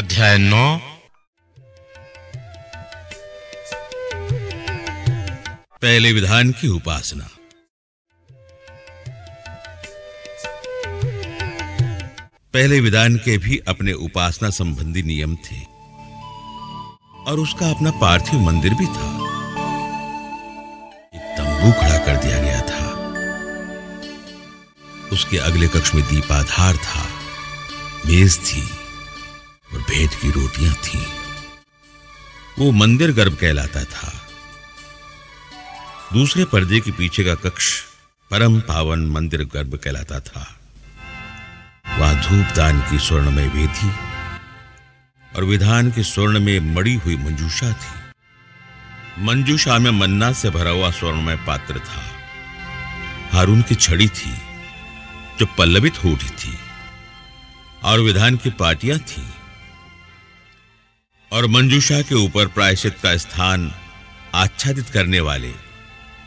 अध्याय नौ। पहले विधान की उपासना। पहले विधान के भी अपने उपासना संबंधी नियम थे, और उसका अपना पार्थिव मंदिर भी था। एक तंबू खड़ा कर दिया गया था। उसके अगले कक्ष में दीपाधार था, मेज थी। और की रोटियाँ थी। वो मंदिर गर्भ कहलाता था। दूसरे पर्दे के पीछे का कक्ष परम पावन मंदिर गर्भ कहलाता था। वहाँ धूपदान की स्वर्णमय वेदी और विधान के स्वर्ण में मड़ी हुई मंजूषा थी। मंजूषा में मन्ना से भरा हुआ स्वर्णमय पात्र था। हारून की छड़ी थी जो पल्लवित हो उठी थी और विधान की पाटियाँ थी। और मंजूषा के ऊपर प्रायश्चित का स्थान आच्छादित करने वाले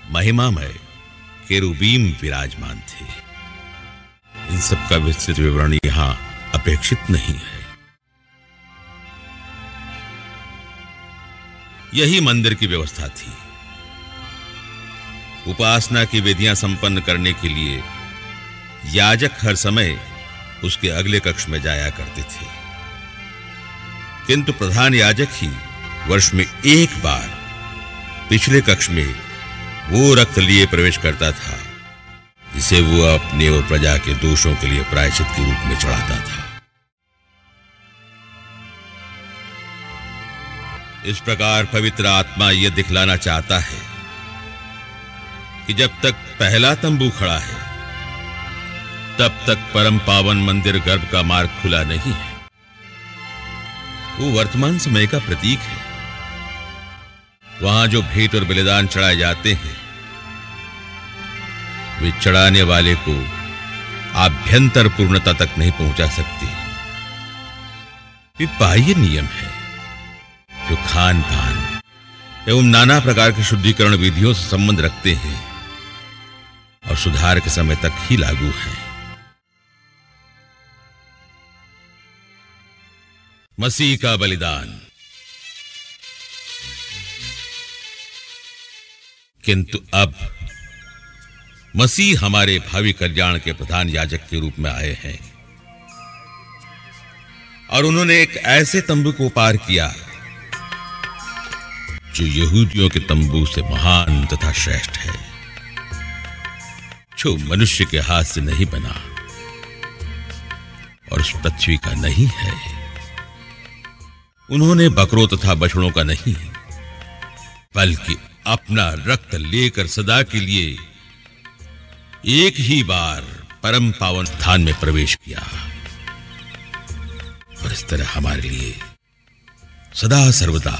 महिमामय केरुबीम विराजमान थे। इन सब का विस्तृत विवरण यहाँ अपेक्षित नहीं है। यही मंदिर की व्यवस्था थी। उपासना की विधियाँ संपन्न करने के लिए याजक हर समय उसके अगले कक्ष में जाया करते थे। किंतु प्रधान याजक ही वर्ष में एक बार पिछले कक्ष में वो रक्त लिए प्रवेश करता था, जिसे वो अपने और प्रजा के दोषों के लिए प्रायश्चित के रूप में चढ़ाता था। इस प्रकार पवित्र आत्मा यह दिखलाना चाहता है कि जब तक पहला तंबू खड़ा है, तब तक परम पावन मंदिर गर्भ का मार्ग खुला नहीं है। वो वर्तमान समय का प्रतीक है। वहाँ जो भेंट और बलिदान चढ़ाए जाते हैं, वे चढ़ाने वाले को आभ्यंतर पूर्णता तक नहीं पहुँचा सकती। बाह्य नियम है, जो खान पान एवं नाना प्रकार के शुद्धिकरण विधियों से संबंध रखते हैं और सुधार के समय तक ही लागू हैं। मसीह का बलिदान। किंतु अब मसीह हमारे भावी कल्याण के प्रधान याजक के रूप में आए हैं। और उन्होंने एक ऐसे तंबू को पार किया, जो यहूदियों के तंबू से महान तथा श्रेष्ठ है। जो मनुष्य के हाथ से नहीं बना और उस पृथ्वी का नहीं है। उन्होंने बकरों तथा बछड़ों का नहीं, बल्कि अपना रक्त लेकर सदा के लिए एक ही बार परम पावन स्थान में प्रवेश किया और इस तरह हमारे लिए सदा सर्वदा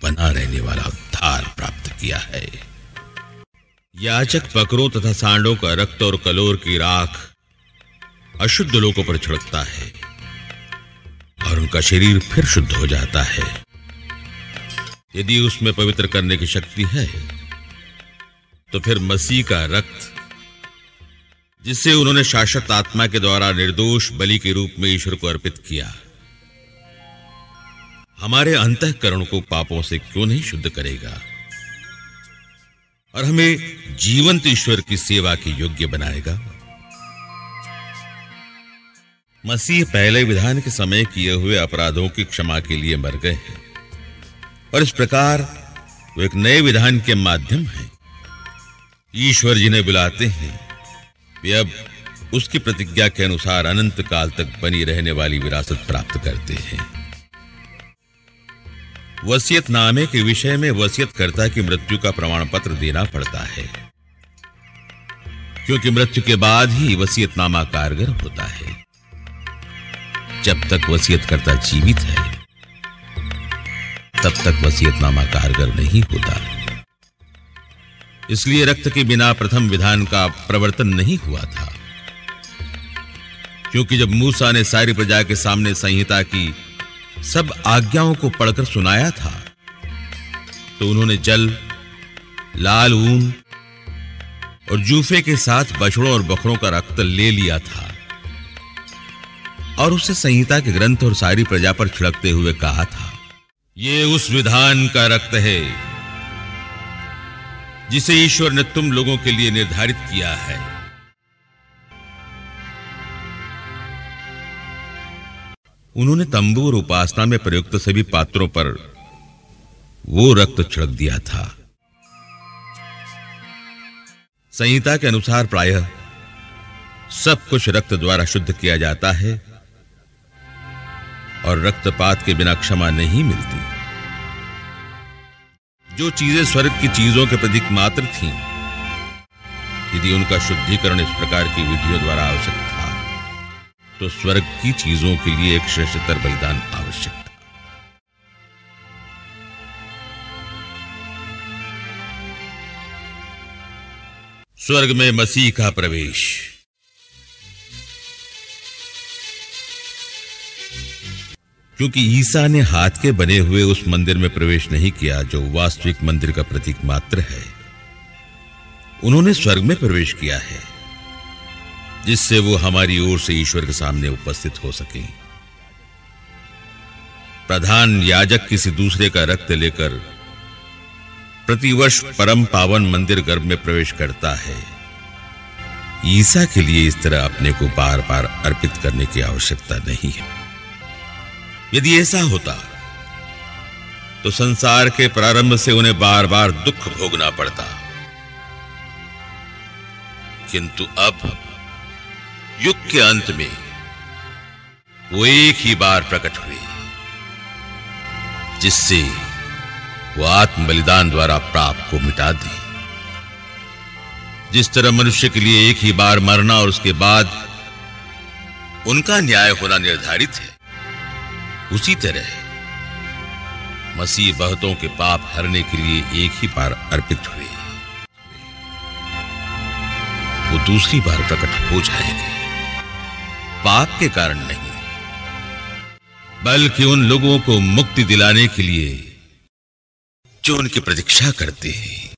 बना रहने वाला उद्धार प्राप्त किया है। याचक बकरों तथा सांडों का रक्त और कलोर की राख अशुद्ध लोगों पर छिड़कता है। उनका शरीर फिर शुद्ध हो जाता है। यदि उसमें पवित्र करने की शक्ति है तो फिर मसीह का रक्त जिसे उन्होंने शाश्वत आत्मा के द्वारा निर्दोष बलि के रूप में ईश्वर को अर्पित किया, हमारे अंतकरण को पापों से क्यों नहीं शुद्ध करेगा? और हमें जीवंत ईश्वर की सेवा के योग्य बनाएगा। मसीह पहले विधान के समय किए हुए अपराधों की क्षमा के लिए मर गए हैं। और इस प्रकार वो एक नए विधान के माध्यम है। ईश्वर जिन्हें बुलाते हैं। वे अब उसकी प्रतिज्ञा के अनुसार अनंत काल तक बनी रहने वाली विरासत प्राप्त करते हैं। वसीयत नामे के विषय में वसीयतकर्ता की मृत्यु का प्रमाण पत्र देना पड़ता है। क्योंकि मृत्यु के बाद ही वसीयतनामा कारगर होता है। जब तक वसीयतकर्ता जीवित है, तब तक वसीयतनामा कारगर नहीं होता। इसलिए रक्त के बिना प्रथम विधान का प्रवर्तन नहीं हुआ था। क्योंकि जब मूसा ने सारी प्रजा के सामने संहिता की सब आज्ञाओं को पढ़कर सुनाया था तो उन्होंने जल, लाल ऊन और जूफे के साथ बछड़ों और बकरों का रक्त ले लिया था। और उसे संहिता के ग्रंथ और सारी प्रजा पर छिड़कते हुए कहा था। ये उस विधान का रक्त है, जिसे ईश्वर ने तुम लोगों के लिए निर्धारित किया है। उन्होंने तंबू और उपासना में प्रयुक्त सभी पात्रों पर वो रक्त छिड़क दिया था। संहिता के अनुसार प्रायः सब कुछ रक्त द्वारा शुद्ध किया जाता है। और रक्तपात के बिना क्षमा नहीं मिलती। जो चीज़ें स्वर्ग की चीज़ों के प्रतीक मात्र थीं, यदि उनका शुद्धिकरण इस प्रकार की विधियों द्वारा आवश्यक था तो स्वर्ग की चीज़ों के लिए एक श्रेष्ठतर बलिदान आवश्यक था। स्वर्ग में मसीह का प्रवेश। क्योंकि ईसा ने हाथ के बने हुए उस मंदिर में प्रवेश नहीं किया जो वास्तविक मंदिर का प्रतीक मात्र है। उन्होंने स्वर्ग में प्रवेश किया है, जिससे वो हमारी ओर से ईश्वर के सामने उपस्थित हो सके। प्रधान याजक किसी दूसरे का रक्त लेकर प्रतिवर्ष परम पावन मंदिर गर्भ में प्रवेश करता है। ईसा के लिए इस तरह अपने को बार बार अर्पित करने की आवश्यकता नहीं है। यदि ऐसा होता तो संसार के प्रारंभ से उन्हें बार बार दुख भोगना पड़ता। किंतु अब, युग के अंत में, वो एक ही बार प्रकट हुए, जिससे वो आत्म बलिदान द्वारा प्राप को मिटा दी। जिस तरह मनुष्य के लिए एक ही बार मरना और उसके बाद उनका न्याय होना निर्धारित है उसी तरह मसीह बहुतों के पाप हरने के लिए एक ही बार अर्पित हुए। वो दूसरी बार प्रकट हो जाएँगे। पाप के कारण नहीं, बल्कि उन लोगों को मुक्ति दिलाने के लिए जो उनकी प्रतीक्षा करते हैं।